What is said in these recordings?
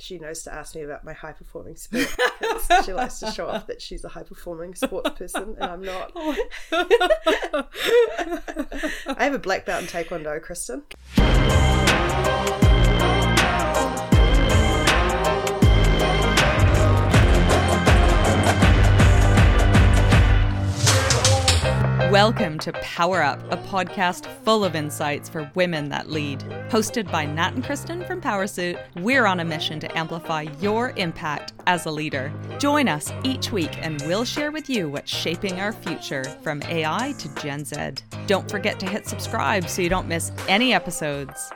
she knows to ask me about my high performing sport. 'cause she likes to show off that she's a high performing sports person and I'm not. Oh. I have a black belt in Taekwondo, Kristen. Welcome to PowrUp, a podcast full of insights for women that lead. Hosted by Nat and Kristen from Powrsuit, we're on a mission to amplify your impact as a leader. Join us each week and we'll share with you what's shaping our future from AI to Gen Z. Don't forget to hit subscribe so you don't miss any episodes.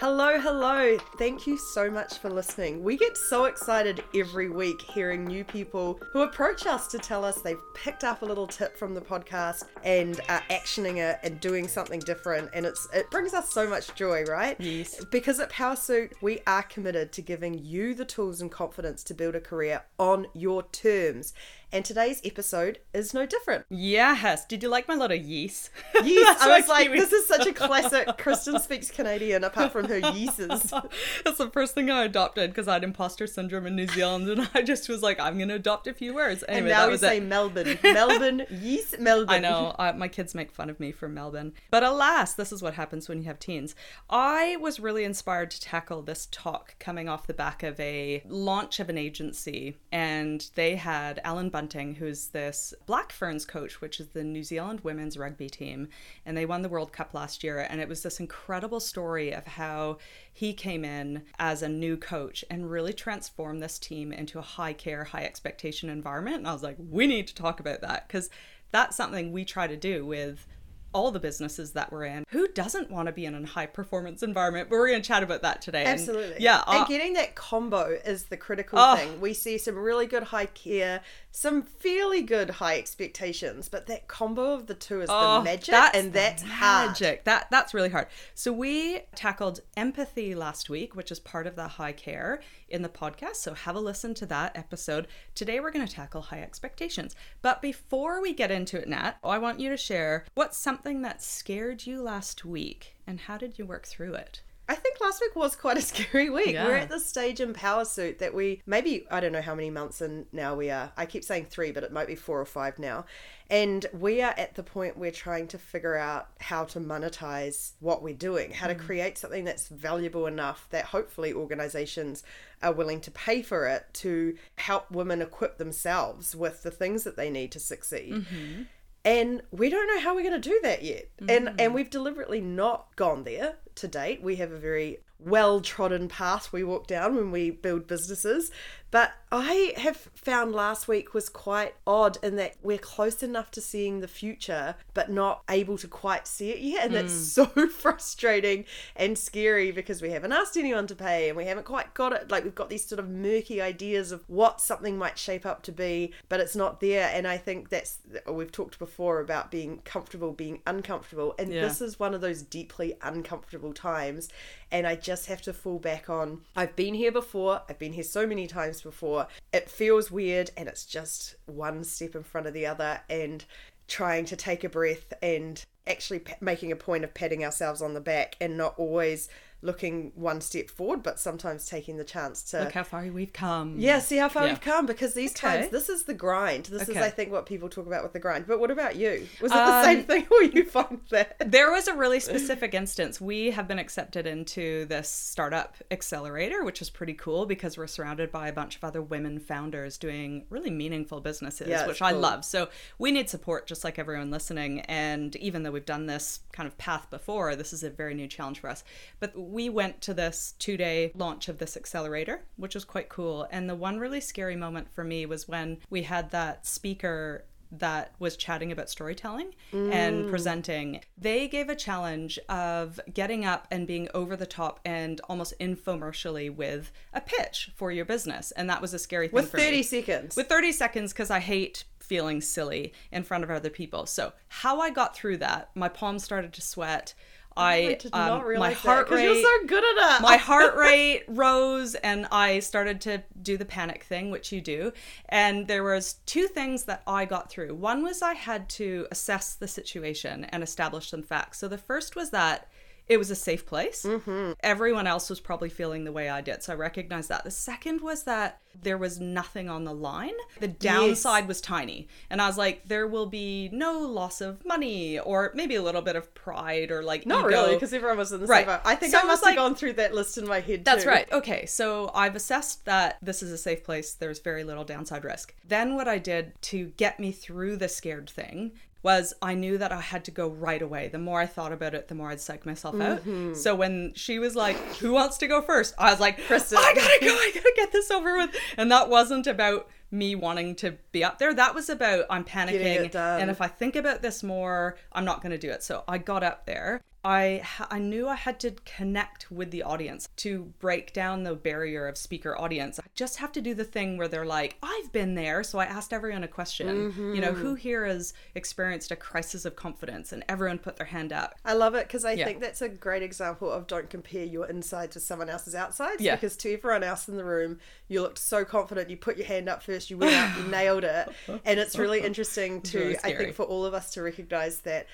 Hello, hello. Thank you so much for listening. We get so excited every week hearing new people who approach us to tell us they've picked up a little tip from the podcast and are actioning it and doing something different. And it's it brings us so much joy, right? Yes. Because at Powrsuit, we are committed to giving you the tools and confidence to build a career on your terms. And today's episode is no different. Yes. Did you like my little yes? Yes, That's I was like, this is such a classic. Kristen speaks Canadian apart from her yeases. That's the first thing I adopted because I had imposter syndrome in New Zealand, and I just was like, I'm gonna adopt a few words. Anyway, and now that we was say it. Melbourne. Melbourne, yes, Melbourne. I know. Uh, my kids make fun of me for Melbourne. But alas, this is what happens when you have teens. I was really inspired to tackle this talk coming off the back of a launch of an agency. And they had Alan Bunting, who's this Black Ferns coach, which is the New Zealand women's rugby team. And they won the World Cup last year. And it was this incredible story of how he came in as a new coach and really transformed this team into a high care, high expectation environment. And I was like, we need to talk about that because that's something we try to do with all the businesses that we're in. Who doesn't want to be in a high performance environment? But we're going to chat about that today. And Absolutely. yeah. and uh, getting that combo is the critical Oh. thing. We see some really good high care, some fairly good high expectations, but that combo of the two is Oh, the magic, that's and that's hard. magic. That that's really hard. So we tackled empathy last week, which is part of the high care in the podcast. So have a listen to that episode. Today we're going to tackle high expectations. But before we get into it, Nat, I want you to share what's something that scared you last week and how did you work through it? I think last week was quite a scary week. Yeah. We're at the stage in Powrsuit that we maybe I don't know how many months in now we are. I keep saying three, but it might be four or five now. And we are at the point we're trying to figure out how to monetize what we're doing, how to mm. create something that's valuable enough that hopefully organizations are willing to pay for it to help women equip themselves with the things that they need to succeed mm-hmm. And we don't know how we're going to do that yet. And mm. and we've deliberately not gone there to date. We have a very well trodden path we walk down when we build businesses but i have found last week was quite odd in that we're close enough to seeing the future but not able to quite see it yet. And that's hmm. so frustrating and scary because we haven't asked anyone to pay and we haven't quite got it. Like we've got these sort of murky ideas of what something might shape up to be but it's not there. And i think that's we've talked before about being comfortable being uncomfortable. And Yeah. this is one of those deeply uncomfortable times. And i just have to fall back on i've been here before. I've been here so many times before. It feels weird and it's just one step in front of the other and trying to take a breath and actually pa- making a point of patting ourselves on the back and not always looking one step forward but sometimes taking the chance to Look how far we've come. yeah, see how far Yeah. we've come because these Okay. times, this is the grind. This is, I think, what people talk about with the grind. But what about you? Was it the Um, same thing or you find that? There was a really specific instance. We have been accepted into this startup accelerator, which is pretty cool because we're surrounded by a bunch of other women founders doing really meaningful businesses, Yeah, which I love. So we need support just like everyone listening. And even though we've done this kind of path before, this is a very new challenge for us. But we went to this two day launch of this accelerator, which was quite cool. And the one really scary moment for me was when we had that speaker that was chatting about storytelling and mm. presenting. They gave a challenge of getting up and being over the top and almost infomercially with a pitch for your business. And that was a scary thing With for me 30 seconds. with 30 seconds because I hate feeling silly in front of other people. So, how I got through that, my palms started to sweat. I, I did not um, realize my heart that, rate you're so good at it. my heart rate rose and I started to do the panic thing, which you do. And there was two things that I got through. One was I had to assess the situation and establish some facts. So the first was that it was a safe place. Mm-hmm. Everyone else was probably feeling the way I did. So I recognized that. The second was that there was nothing on the line. The downside yes. was tiny. And I was like, there will be no loss of money or maybe a little bit of pride or like. Not ego. really, because everyone was in the right. same boat. I think so I must have like, gone through that list in my head. Too. That's too. right. Okay. So I've assessed that this is a safe place. There's very little downside risk. Then what I did to get me through the scared thing was I knew that I had to go right away. The more I thought about it, the more I'd psych myself mm-hmm. out. So when she was like, "Who wants to go first? I was like, "Kristen, I gotta go. I gotta get this over with." And that wasn't about me wanting to be up there. That was about I'm panicking, and if I think about this more, I'm not going to do it. So I got up there, I I knew I had to connect with the audience to break down the barrier of speaker audience. I just have to do the thing where they're like, "I've been there," so I asked everyone a question. Mm-hmm. You know, who here has experienced a crisis of confidence, and everyone put their hand up. I love it because I yeah. think that's a great example of don't compare your inside to someone else's outside. Yeah. Because to everyone else in the room, you looked so confident. You put your hand up first. You went out. You nailed it. And it's really interesting to really I think for all of us to recognize that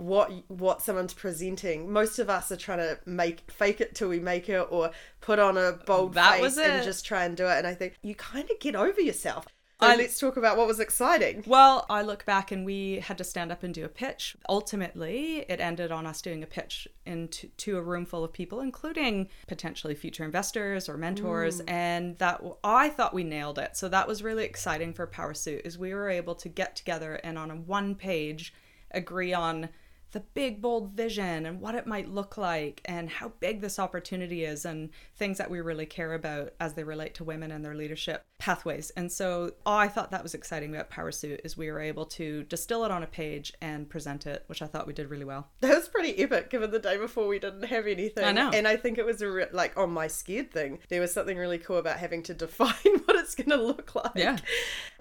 what what someone's presenting. Most of us are trying to make fake it till we make it, or put on a bold that face and just try and do it. And I think you kind of get over yourself. So I, let's talk about what was exciting. Well, I look back and we had to stand up and do a pitch. Ultimately, it ended on us doing a pitch into to a room full of people, including potentially future investors or mentors, mm. and that I thought we nailed it. So that was really exciting for Powrsuit. Is we were able to get together and on a one page agree on the big bold vision and what it might look like and how big this opportunity is and things that we really care about as they relate to women and their leadership pathways. And so oh, i thought that was exciting about Powrsuit is we were able to distill it on a page and present it which i thought we did really well. That was pretty epic given the day before we didn't have anything. I know. And i think it was a re- like on my scared thing there was something really cool about having to define what it's going to look like yeah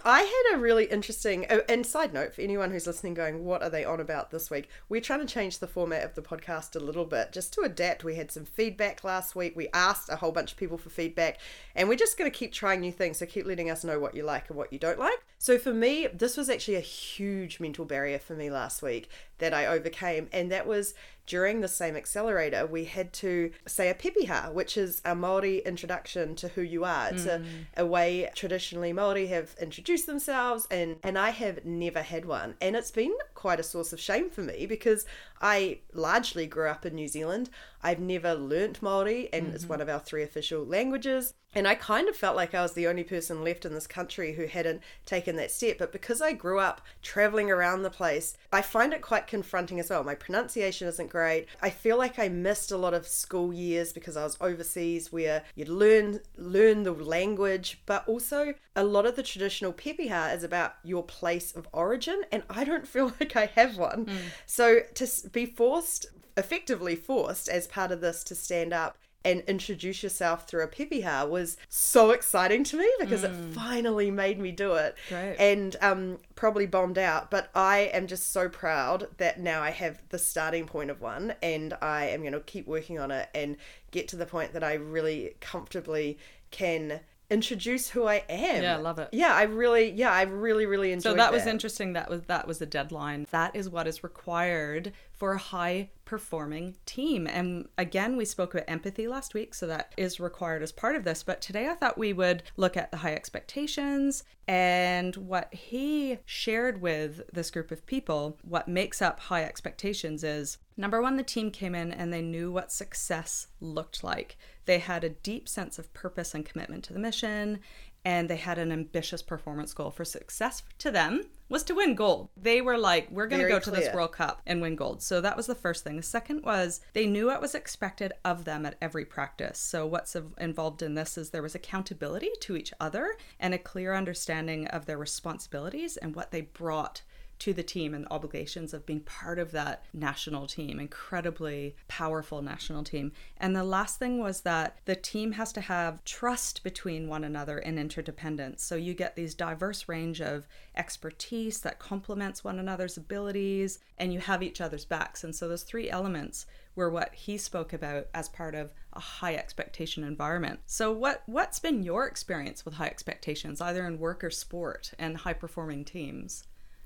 i had a really interesting oh, and side note for anyone who's listening going what are they on about this week we we're trying to change the format of the podcast a little bit just to adapt. We had some feedback last week. We asked a whole bunch of people for feedback, and we're just going to keep trying new things. So keep letting us know what you like and what you don't like. So for me, this was actually a huge mental barrier for me last week that I overcame, and that was during the same accelerator, we had to say a pepeha, which is a Maori introduction to who you are. It's mm. a, a way traditionally Maori have introduced themselves, and and I have never had one, and it's been quite a source of shame for me because I largely grew up in New Zealand. I've never learnt Maori, and mm-hmm. it's one of our three official languages. And I kind of felt like I was the only person left in this country who hadn't taken that step. But because I grew up traveling around the place, I find it quite confronting as well. My pronunciation isn't great. I feel like I missed a lot of school years because I was overseas where you'd learn learn the language, but also a lot of the traditional pepeha is about your place of origin, and I don't feel like I have one. Mm. So to be forced effectively forced as part of this to stand up and introduce yourself through a pepeha was so exciting to me because mm. it finally made me do it Great. and um, probably bombed out but i am just so proud that now i have the starting point of one and i am going to keep working on it and get to the point that i really comfortably can introduce who I am. Yeah, I love it. Yeah, I really, yeah, I really, really enjoyed. It. So that, that was interesting. That was that was a deadline. That is what is required for a high performing team. And again, we spoke about empathy last week, so that is required as part of this. But today I thought we would look at the high expectations and what he shared with this group of people. What makes up high expectations is number one, the team came in and they knew what success looked like. They had a deep sense of purpose and commitment to the mission and they had an ambitious performance goal for success to them was to win gold. They were like, we're going to go clear. to this World Cup and win gold. So that was the first thing. The second was they knew what was expected of them at every practice. So what's involved in this is there was accountability to each other and a clear understanding of their responsibilities and what they brought to the team and the obligations of being part of that national team, incredibly powerful national team. And the last thing was that the team has to have trust between one another and interdependence. So you get these diverse range of expertise that complements one another's abilities and you have each other's backs. And so those three elements were what he spoke about as part of a high expectation environment. So what what's been your experience with high expectations either in work or sport and high performing teams?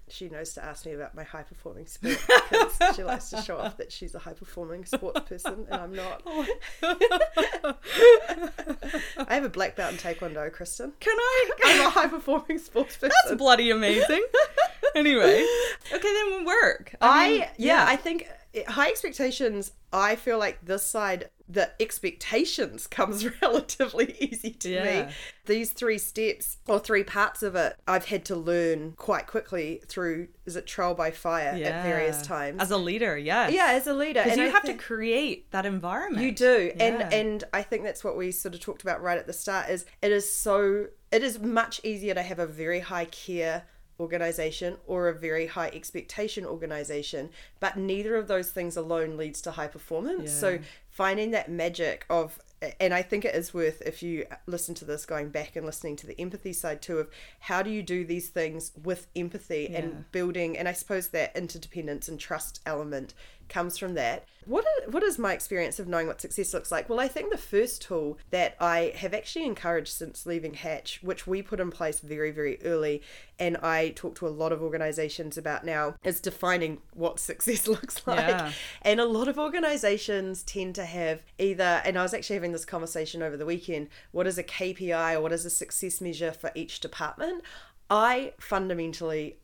She knows to ask me about my high performing sport because she likes to show off that she's a high performing sports person and I'm not. I have a black belt in Taekwondo, Kristen. Can I? I'm a high performing sports person. That's bloody amazing. anyway, okay, then we work. I, mean, yeah, I think high expectations. I feel like this side, the expectations comes relatively easy to Yeah. me. These three steps or three parts of it, I've had to learn quite quickly through. Is it trial by fire at various times? as a leader. Yes. yeah, as a leader, and you I have think- to create that environment. You do. And Yeah. and I think that's what we sort of talked about right at the start is it is so it is much easier to have a very high care organization or a very high expectation organization, but neither of those things alone leads to high performance. So Yeah. Finding that magic of and I think it is worth if you listen to this going back and listening to the empathy side too of how do you do these things with empathy Yeah. and building and I suppose that interdependence and trust element comes from that. What is, what is my experience of knowing what success looks like? Well, I think the first tool that I have actually encouraged since leaving Hatch, which we put in place very, very early, and I talk to a lot of organizations about now, is defining what success looks like. Yeah. And a lot of organizations tend to have either, and I was actually having this conversation over the weekend, what is a KPI or what is a success measure for each department? I fundamentally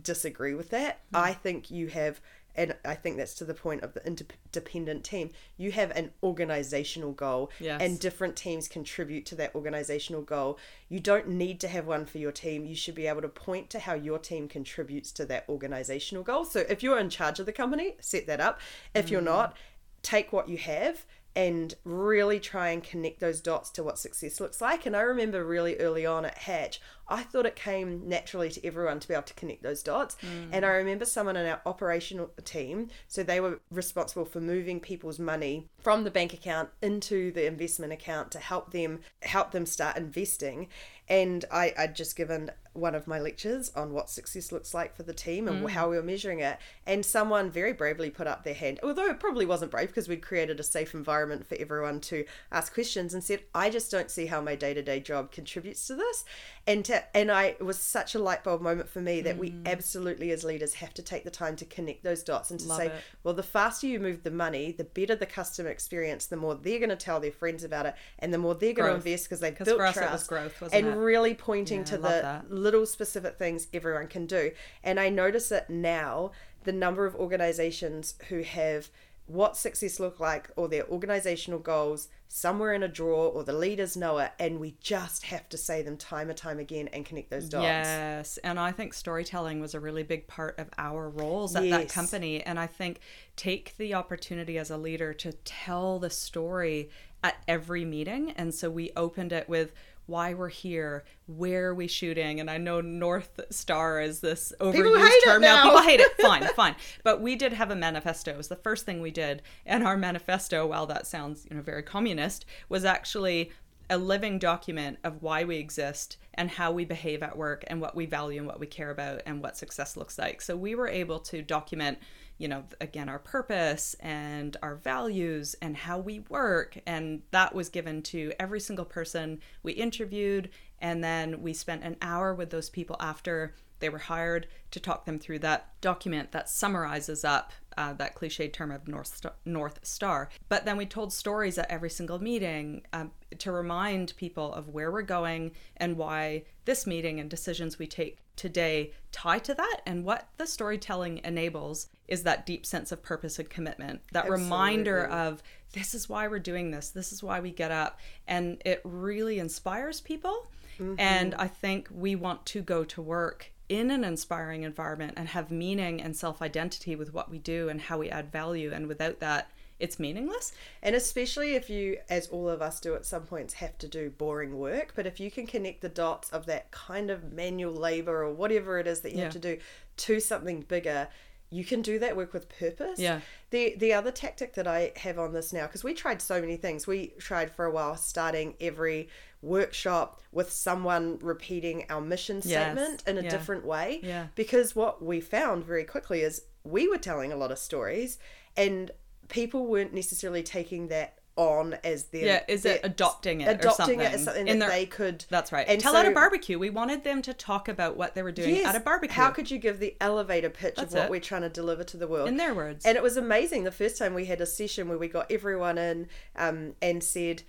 disagree with that. Hmm. I think you have, and I think that's to the point of the independent team, you have an organizational goal, Yes. and different teams contribute to that organizational goal. You don't need to have one for your team. You should be able to point to how your team contributes to that organizational goal. So if you're in charge of the company, set that up. If you're mm. not, take what you have and really try and connect those dots to what success looks like. And I remember really early on at Hatch, I thought it came naturally to everyone to be able to connect those dots. Mm. And I remember someone in our operational team, so they were responsible for moving people's money from the bank account into the investment account to help them help them start investing. And I, I'd just given one of my lectures on what success looks like for the team and mm. how we were measuring it. And someone very bravely put up their hand, although it probably wasn't brave because we'd created a safe environment for everyone to ask questions and said, I just don't see how my day to day job contributes to this. And to, and I it was such a light bulb moment for me that we mm. absolutely as leaders have to take the time to connect those dots and to Love say, it. well, the faster you move the money, the better the customer experience, the more they're going to tell their friends about it, and the more they're going to invest because they've built for us it trust. was growth, wasn't and it? really pointing Yeah, to the that. Little specific things everyone can do. And I notice it now the number of organizations who have what success look like or their organizational goals somewhere in a drawer or the leaders know it and we just have to say them time and time again and connect those dots. Yes, and I think storytelling was a really big part of our roles at that company. And I think take the opportunity as a leader to tell the story at every meeting. And so we opened it with why we're here, where are we shooting, and I know North Star is this overused term now. now. People hate it. Fine, fine. But we did have a manifesto. It was the first thing we did, and our manifesto, while that sounds you know very communist, was actually a living document of why we exist and how we behave at work and what we value and what we care about and what success looks like. So we were able to document, you know, again, our purpose and our values and how we work. And that was given to every single person we interviewed. And then we spent an hour with those people after they were hired to talk them through that document that summarizes up uh, that cliched term of North Star, North Star. But then we told stories at every single meeting um, to remind people of where we're going and why this meeting and decisions we take today tie to that. And what the storytelling enables is that deep sense of purpose and commitment, that reminder of this is why we're doing this, this is why we get up. And it really inspires people. And I think we want to go to work in an inspiring environment and have meaning and self identity with what we do and how we add value. And without that, it's meaningless. And especially if you, as all of us do at some points, have to do boring work. But if you can connect the dots of that kind of manual labor or whatever it is that you Yeah. have to do to something bigger, you can do that work with purpose. Yeah. The the other tactic that I have on this now, because we tried so many things. We tried for a while starting every workshop with someone repeating our mission Yes. statement in a Yeah. different way. Yeah. Because what we found very quickly is we were telling a lot of stories and people weren't necessarily taking that on as their Yeah, is it adopting it or adopting it as something In that their- they could That's right. and Tell at a barbecue. We wanted them to talk about what they were doing Yes, at a barbecue. How could you give the elevator pitch That's of what it. we're trying to deliver to the world? in their words? And it was amazing the first time we had a session where we got everyone in um, and said,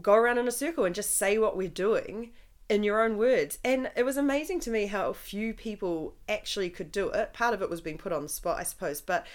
go around in a circle and just say what we're doing in your own words. And it was amazing to me how few people actually could do it. Part of it was being put on the spot, I suppose. But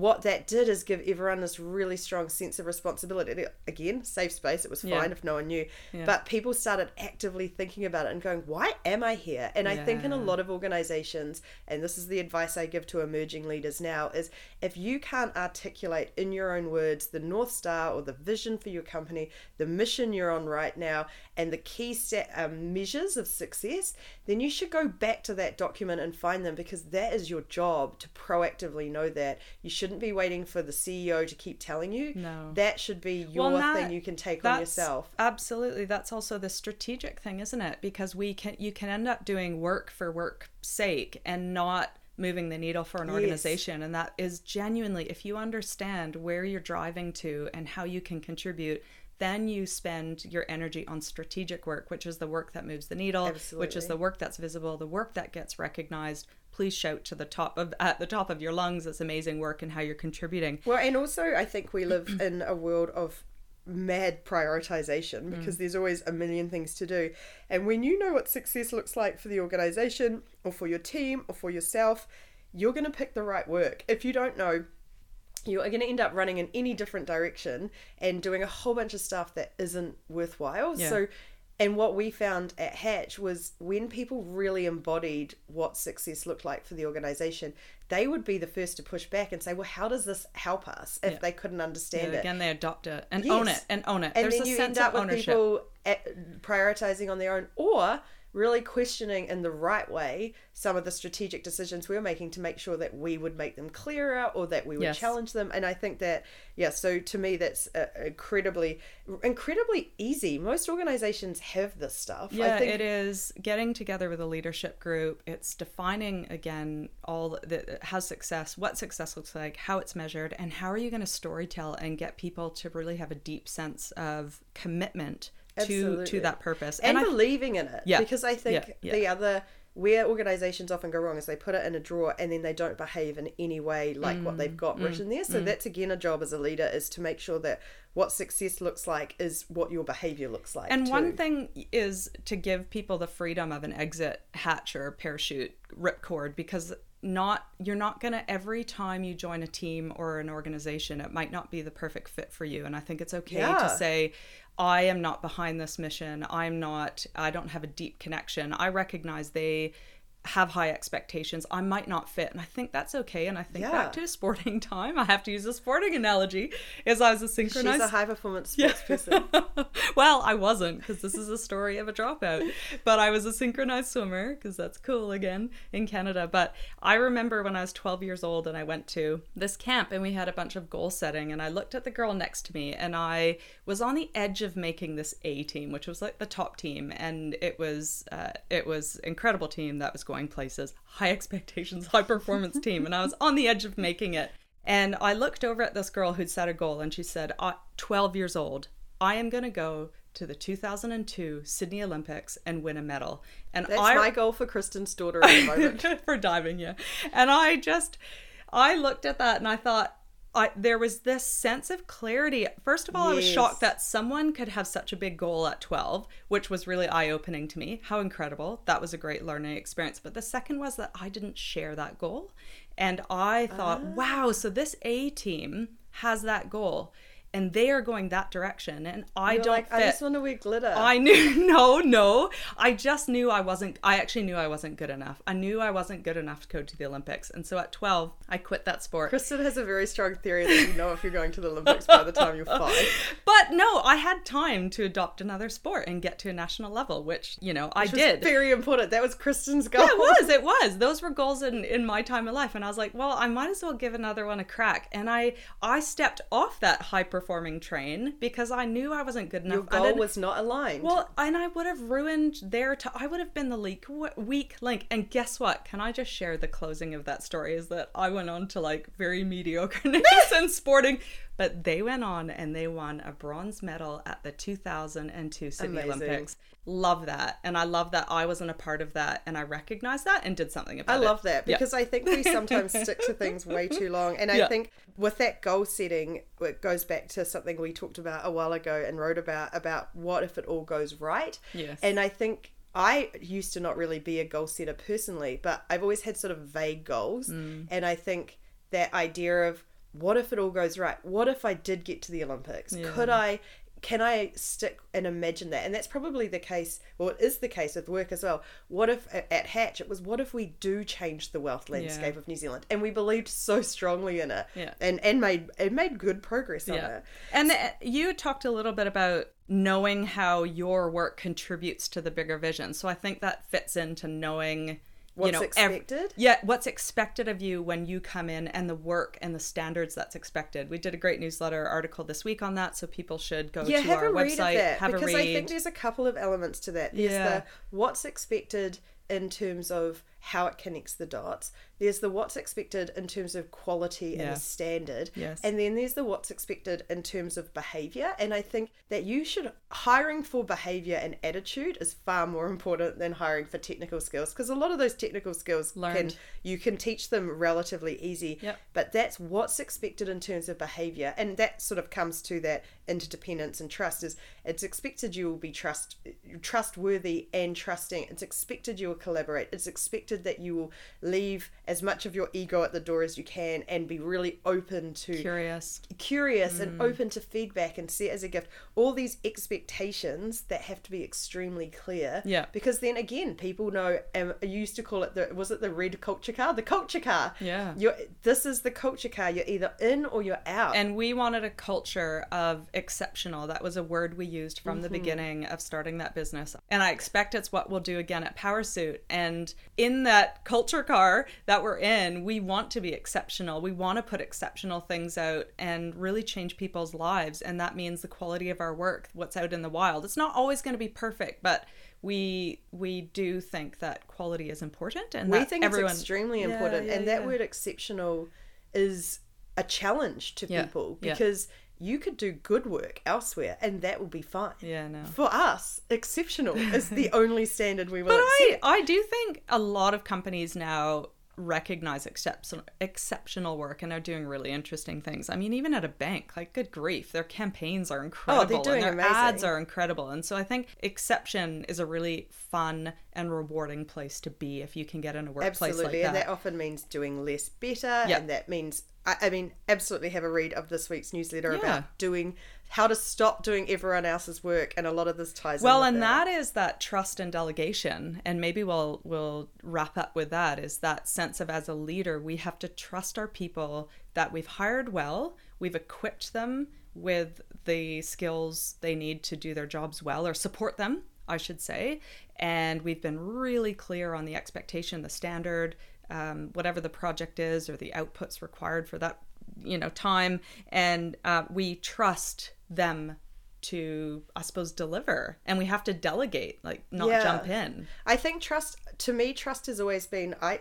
what that did is give everyone this really strong sense of responsibility. Again, safe space. It was fine Yeah. if no one knew. Yeah. But people started actively thinking about it and going, why am I here? And I think in a lot of organizations, and this is the advice I give to emerging leaders now, is if you can't articulate in your own words the North Star or the vision for your company, the mission you're on right now, and the key set, um, measures of success, then you should go back to that document and find them because that is your job to proactively know that. You shouldn't be waiting for the CEO to keep telling you. No. That should be your Well, that- thing you can take on yourself. Absolutely. That's also the strategic thing, isn't it? Because we can you can end up doing work for work's sake and not moving the needle for an Yes. organization and that is genuinely if you understand where you're driving to and how you can contribute then you spend your energy on strategic work which is the work that moves the needle which is the work that's visible the work that gets recognized. Please shout to the top of at the top of your lungs. It's amazing work and how you're contributing. Well, and also I think we live in a world of mad prioritization mm. because there's always a million things to do. And when you know what success looks like for the organization or for your team or for yourself, you're going to pick the right work. If you don't know, you're going to end up running in any different direction and doing a whole bunch of stuff that isn't worthwhile. Yeah. So, and what we found at Hatch was when people really embodied what success looked like for the organization, they would be the first to push back and say, "Well, how does this help us?" If Yeah. they couldn't understand Yeah, it. again they adopt it and own it and own it and there's then a you sense end up of with ownership people at, prioritizing on their own or really questioning in the right way some of the strategic decisions we were making to make sure that we would make them clearer or that we would Yes. challenge them and i think that yeah so to me that's uh, incredibly incredibly easy most organizations have this stuff Yeah, I think it is getting together with a leadership group. It's defining again all the, the how success, what success looks like, how it's measured, and how are you going to storytell and get people to really have a deep sense of commitment Absolutely. to that purpose. and I- believing in it. Yeah. Because I think Yeah, yeah. the other where organizations often go wrong is they put it in a drawer and then they don't behave in any way like what Mm, they've got written there. So that's again a job as a leader is to make sure that what success looks like is what your behavior looks like. And one thing is to give people the freedom of an exit hatch or parachute ripcord because not you're not going to every time you join a team or an organization it might not be the perfect fit for you and I think it's okay Yeah. to say I am not behind this mission. I'm not I don't have a deep connection. I recognize they have high expectations. I might not fit, and I think that's okay. And I think Yeah. back to sporting time. I have to use a sporting analogy. Is I was a synchronized. she's a high performance sports person. well, I wasn't because this is a story of a dropout. But I was a synchronized swimmer because that's cool again in Canada. But I remember when I was 12 years old and I went to this camp and we had a bunch of goal setting. And I looked at the girl next to me and I was on the edge of making this A team, which was like the top team. And it was uh, it was incredible team that was going places, high expectations, high performance team. And I was on the edge of making it. And I looked over at this girl who'd set a goal and she said, "Uh, 12 years old, I am going to go to the 2002 Sydney Olympics and win a medal. And That's I my goal for Kristen's daughter at the moment. for diving, yeah. And I just I looked at that and I thought I there was this sense of clarity. First of all, I was shocked that someone could have such a big goal at 12, which was really eye-opening to me. How incredible. That was a great learning experience. But the second was that I didn't share that goal. And I thought, Ah. wow, so this A team has that goal and they are going that direction and I You're don't like, fit. I just want to wear glitter. I knew no, no. I just knew I wasn't I actually knew I wasn't good enough. I knew I wasn't good enough to go to the Olympics. And so at 12, I quit that sport. Kristen has a very strong theory that you know if you're going to the Olympics by the time you're five. But no, I had time to adopt another sport and get to a national level, which, you know, I Which was did. Very important. That was Kristen's goal. Yeah, it was. It was. Those were goals in, in my time of life, and I was like, well, I might as well give another one a crack. And I I stepped off that high performing train because I knew I wasn't good enough. Your I goal was not aligned. Well, and I would have ruined their. T- I would have been the leak, weak link. And guess what? Can I just share the closing of that story? Is that I went on to like very mediocreness and sporting, But they went on and they won a bronze medal at the 2002 Sydney Amazing. Olympics. Love that. And I love that I wasn't a part of that and I recognized that and did something about it. I it. love that Yeah. because I think we sometimes stick to things way too long. And I Yeah. think with that goal setting, it goes back to something we talked about a while ago and wrote about about what if it all goes right. Yes. And I think I used to not really be a goal setter personally, but I've always had sort of vague goals. Mm. And I think that idea of what if it all goes right? What if I did get to the Olympics? Could I can I stick and imagine that? And that's probably the case, well, it is the case with work as well. What if at at Hatch it was, what if we do change the wealth landscape of New Zealand? And we believed so strongly in it, Yeah. and and made and made good progress on Yeah. it. And uh, you talked a little bit about knowing how your work contributes to the bigger vision. So I think that fits into knowing What's you know, ev- expected? yeah, what's expected of you when you come in and the work and the standards that's expected. We did a great newsletter article this week on that, so people should go yeah, to our website, that have because a read. I think there's a couple of elements to that. There's Yeah. the what's expected in terms of how it connects the dots. There's the what's expected in terms of quality and Yeah. the standard. Yes. And then there's the what's expected in terms of behavior. And I think that you should hiring for behavior and attitude is far more important than hiring for technical skills because a lot of those technical skills can you can teach them relatively easy. Yep. But that's what's expected in terms of behavior. And that sort of comes to that interdependence and trust is it's expected you will be trust trustworthy and trusting. It's expected you will collaborate. It's expected that you will leave as much of your ego at the door as you can and be really open to Curious. curious Mm. and open to feedback and see it as a gift. All these expectations that have to be extremely clear. Yeah. Because then again, people know. Um, I used to call it the was it the red culture car? The culture car. Yeah. You're this is the culture car. You're either in or you're out. And we wanted a culture of exceptional. That was a word we used from Mm-hmm. the beginning of starting that business. And I expect it's what we'll do again at Powrsuit. And in that culture car that we're in, we want to be exceptional. We want to put exceptional things out and really change people's lives. And that means the quality of our work, what's out in the wild. It's not always going to be perfect, but we we do think that quality is important and we think everyone it's extremely important. yeah, and that yeah. word exceptional is a challenge to Yeah, people yeah. because you could do good work elsewhere and that will be fine. Yeah, no. For us, exceptional is the only standard we will But I, accept. I do think a lot of companies now recognize exceptional exceptional work and are doing really interesting things. I mean, even at a bank, like good grief, their campaigns are oh, incredible doing and their amazing. ads are incredible. And so I think exception is a really fun and rewarding place to be if you can get in a workplace Absolutely, like and that. that often means doing less better, Yeah. and that means I, I mean absolutely have a read of this week's newsletter Yeah. about doing how to stop doing everyone else's work, and a lot of this ties. Well, in with and that is that trust and delegation, and maybe we'll we'll wrap up with that. Is that sense of as a leader, we have to trust our people that we've hired well, we've equipped them with the skills they need to do their jobs well, or support them, I should say, and we've been really clear on the expectation, the standard, um, whatever the project is, or the outputs required for that you know time, and uh, we trust them to i suppose deliver. And we have to delegate like not Yeah. jump in. I think trust to me trust has always been I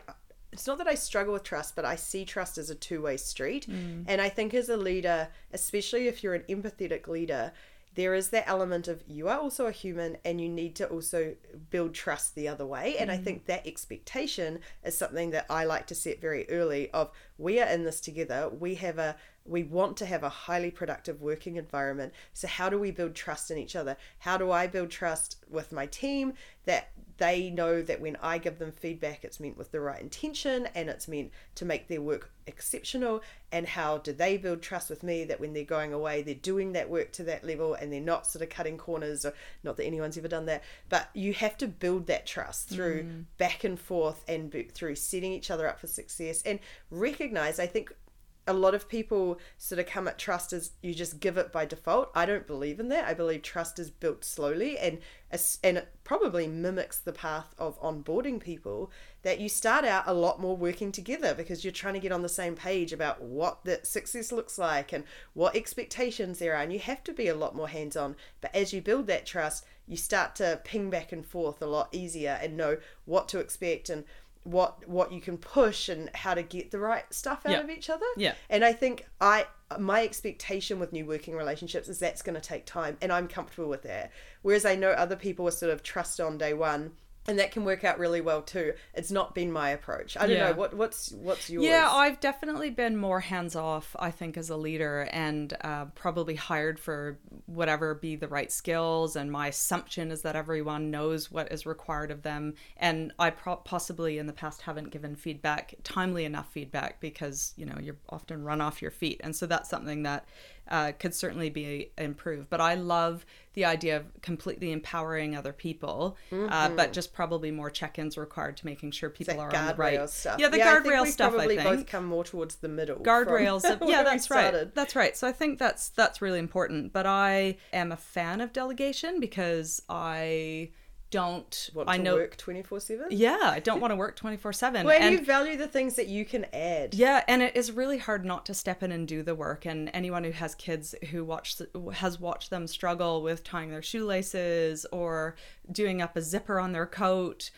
it's not that I struggle with trust, but I see trust as a two-way street. And I think as a leader, especially if you're an empathetic leader, there is that element of you are also a human and you need to also build trust the other way. And I mm. think that expectation is something that I like to set very early of we are in this together. We have a we want to have a highly productive working environment. So how do we build trust in each other? How do I build trust with my team that they know that when I give them feedback, it's meant with the right intention and it's meant to make their work exceptional. And how do they build trust with me that when they're going away, they're doing that work to that level and they're not sort of cutting corners or not that anyone's ever done that. But you have to build that trust through mm. back and forth and through setting each other up for success and recognize, I think a lot of people sort of come at trust as you just give it by default. I don't believe in that. I believe trust is built slowly and and it probably mimics the path of onboarding people that you start out a lot more working together because you're trying to get on the same page about what the success looks like and what expectations there are and you have to be a lot more hands-on. But as you build that trust, you start to ping back and forth a lot easier and know what to expect and what what you can push and how to get the right stuff out of each other. Yeah. And I think I my expectation with new working relationships is that's going to take time and I'm comfortable with that. Whereas I know other people are sort of trust on day one and that can work out really well too. It's not been my approach. I don't Yeah. know what what's what's yours. Yeah, I've definitely been more hands off, I think, as a leader and uh, probably hired for whatever be the right skills. And my assumption is that everyone knows what is required of them. And I pro- possibly in the past haven't given feedback, timely enough feedback, because, you know, you're often run off your feet. And so that's something that uh, could certainly be improved. But I love the idea of completely empowering other people, uh, but just probably more check ins required to making sure people are on the right. stuff. Yeah, the I think guardrail we've stuff. Probably I think both come more towards the middle. guardrails yeah that's right that's right so i think that's that's really important but i am a fan of delegation because i don't Want i to know work twenty four seven. yeah i don't want to work 24 7 Well, and, you value the things that you can add. yeah, and it is really hard not to step in and do the work. And anyone who has kids who watch has watched them struggle with tying their shoelaces or doing up a zipper on their coat.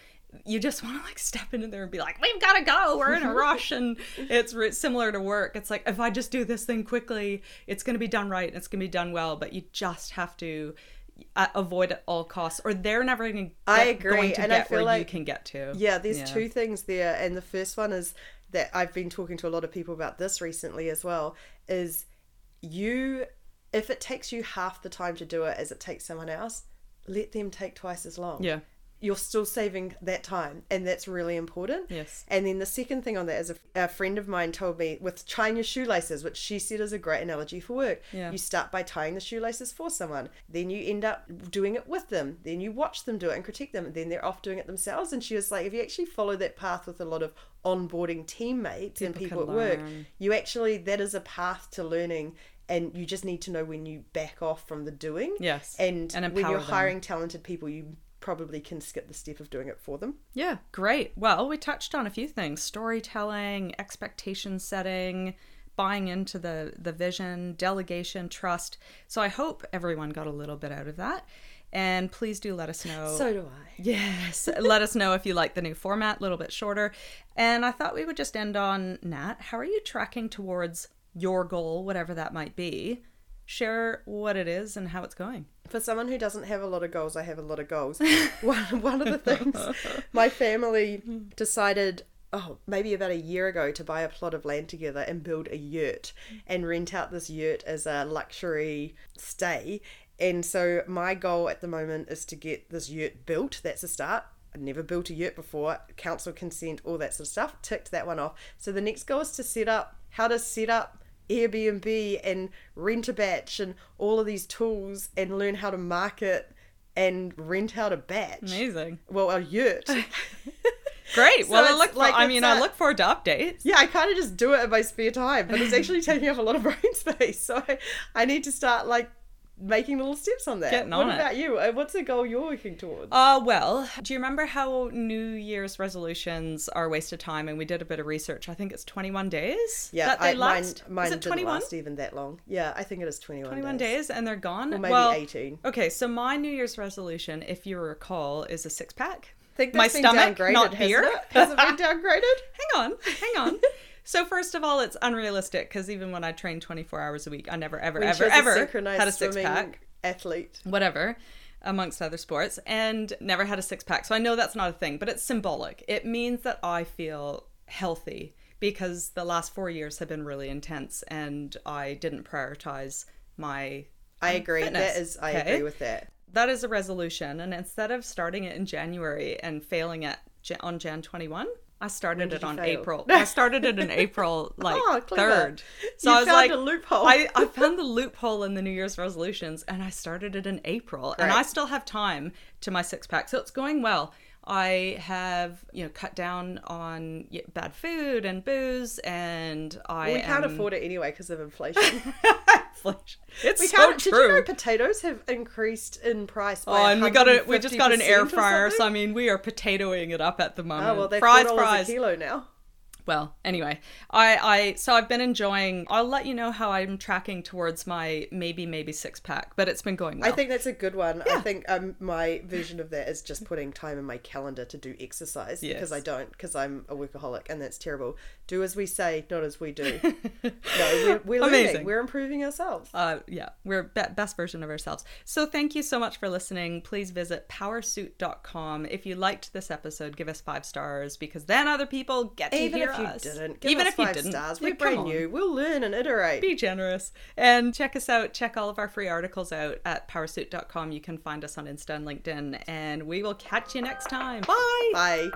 You just want to like step into there and be like, "We've got to go. We're in a rush." And it's re- similar to work. It's like if I just do this thing quickly, it's going to be done right. and It's going to be done well. But you just have to avoid at all costs, or they're never going to. I agree, Going to and I get feel where you can get to. Yeah, there's Yeah. two things there, and the first one is that I've been talking to a lot of people about this recently as well. Is you, if it takes you half the time to do it as it takes someone else, let them take twice as long. Yeah. You're still saving that time, and that's really important. Yes. And then the second thing on that is a, a friend of mine told me with tying your shoelaces, which she said is a great analogy for work. Yeah. You start by tying the shoelaces for someone, then you end up doing it with them, then you watch them do it and critique them, and then they're off doing it themselves. And she was like, if you actually follow that path with a lot of onboarding teammates and People people at work, you actually that is a path to learning. And you just need to know when you back off from the doing. Yes. And, And when you're them. hiring talented people, you probably can skip the step of doing it for them. Yeah, great. Well, we touched on a few things storytelling, expectation setting, buying into the, the vision, delegation, trust. So I hope everyone got a little bit out of that. And please do let us know. So do I. Yes. Let us know if you like the new format, a little bit shorter. And I thought we would just end on Nat. How are you tracking towards your goal, whatever that might be? Share what it is and how it's going. For someone who doesn't have a lot of goals, I have a lot of goals. one, one of the things my family decided, oh, maybe about a year ago, to buy a plot of land together and build a yurt and rent out this yurt as a luxury stay. And so my goal at the moment is to get this yurt built. That's a start. I've never built a yurt before, council consent, all that sort of stuff. Ticked that one off. So the next goal is to set up how to set up Airbnb and rent a bach and all of these tools and learn how to market and rent out a bach. Amazing. Well, a yurt. Great. So well, I look. For, like I mean, a- I look forward to updates. yeah, I kind of just do it in my spare time, but it's actually taking up a lot of brain space. So I, I need to start like making little steps on that. Getting what it. about you? Uh, What's the goal you're working towards? Uh, well, do you remember how New Year's resolutions are a waste of time? And we did a bit of research. I think it's 21 days yeah, that they I, last. mine, mine Is it didn't 21? last even that long. Yeah, I think it is 21, 21 days and they're gone? Or maybe well, 18. Okay, so my New Year's resolution, if you recall, is a six pack. I think my stomach, not beer. Has it been downgraded? Hang on, hang on. So first of all, it's unrealistic because even when I trained 24 hours a week, I never, ever, When ever, she was a ever had a six pack. athlete. whatever, amongst other sports, and never had a six pack. So I know that's not a thing, but it's symbolic. It means that I feel healthy because the last four years have been really intense and I didn't prioritize my. I um, agree. fitness. That is, I Okay. agree with that. That is a resolution, and instead of starting it in January and failing it on Jan 21, I started it on fail? April. I started it in April, like Oh, third. So You I was like, a loophole. I, I found the loophole in the New Year's resolutions, and I started it in April, and I still have time to my six pack, so it's going well. I have, you know, cut down on bad food and booze, and I we can't am... afford it anyway because of inflation. inflation. It's we so can't. true. Did you know potatoes have increased in price? By Oh, and we got a we just got an air fryer, so I mean we are potatoing it up at the moment. Oh well, they're fries, four dollars fries. a kilo now. Well, anyway, I, I, so I've been enjoying. I'll let you know how I'm tracking towards my maybe, maybe six pack, but it's been going well. I think that's a good one. I think um, my vision of that is just putting time in my calendar to do exercise because I don't because I'm a workaholic and that's terrible. Do as we say, not as we do. no, we're, we're learning. Amazing. We're improving ourselves. uh, yeah, we're be- best version of ourselves. So thank you so much for listening. Please visit powrsuit.com. If you liked this episode, give us five stars because then other people get to Even hear if you didn't, give Even if you didn't, stars. We're come brand new. We'll learn and iterate. Be generous and check us out. Check all of our free articles out at powrsuit.com. You can find us on Insta and LinkedIn, and we will catch you next time. Bye. Bye.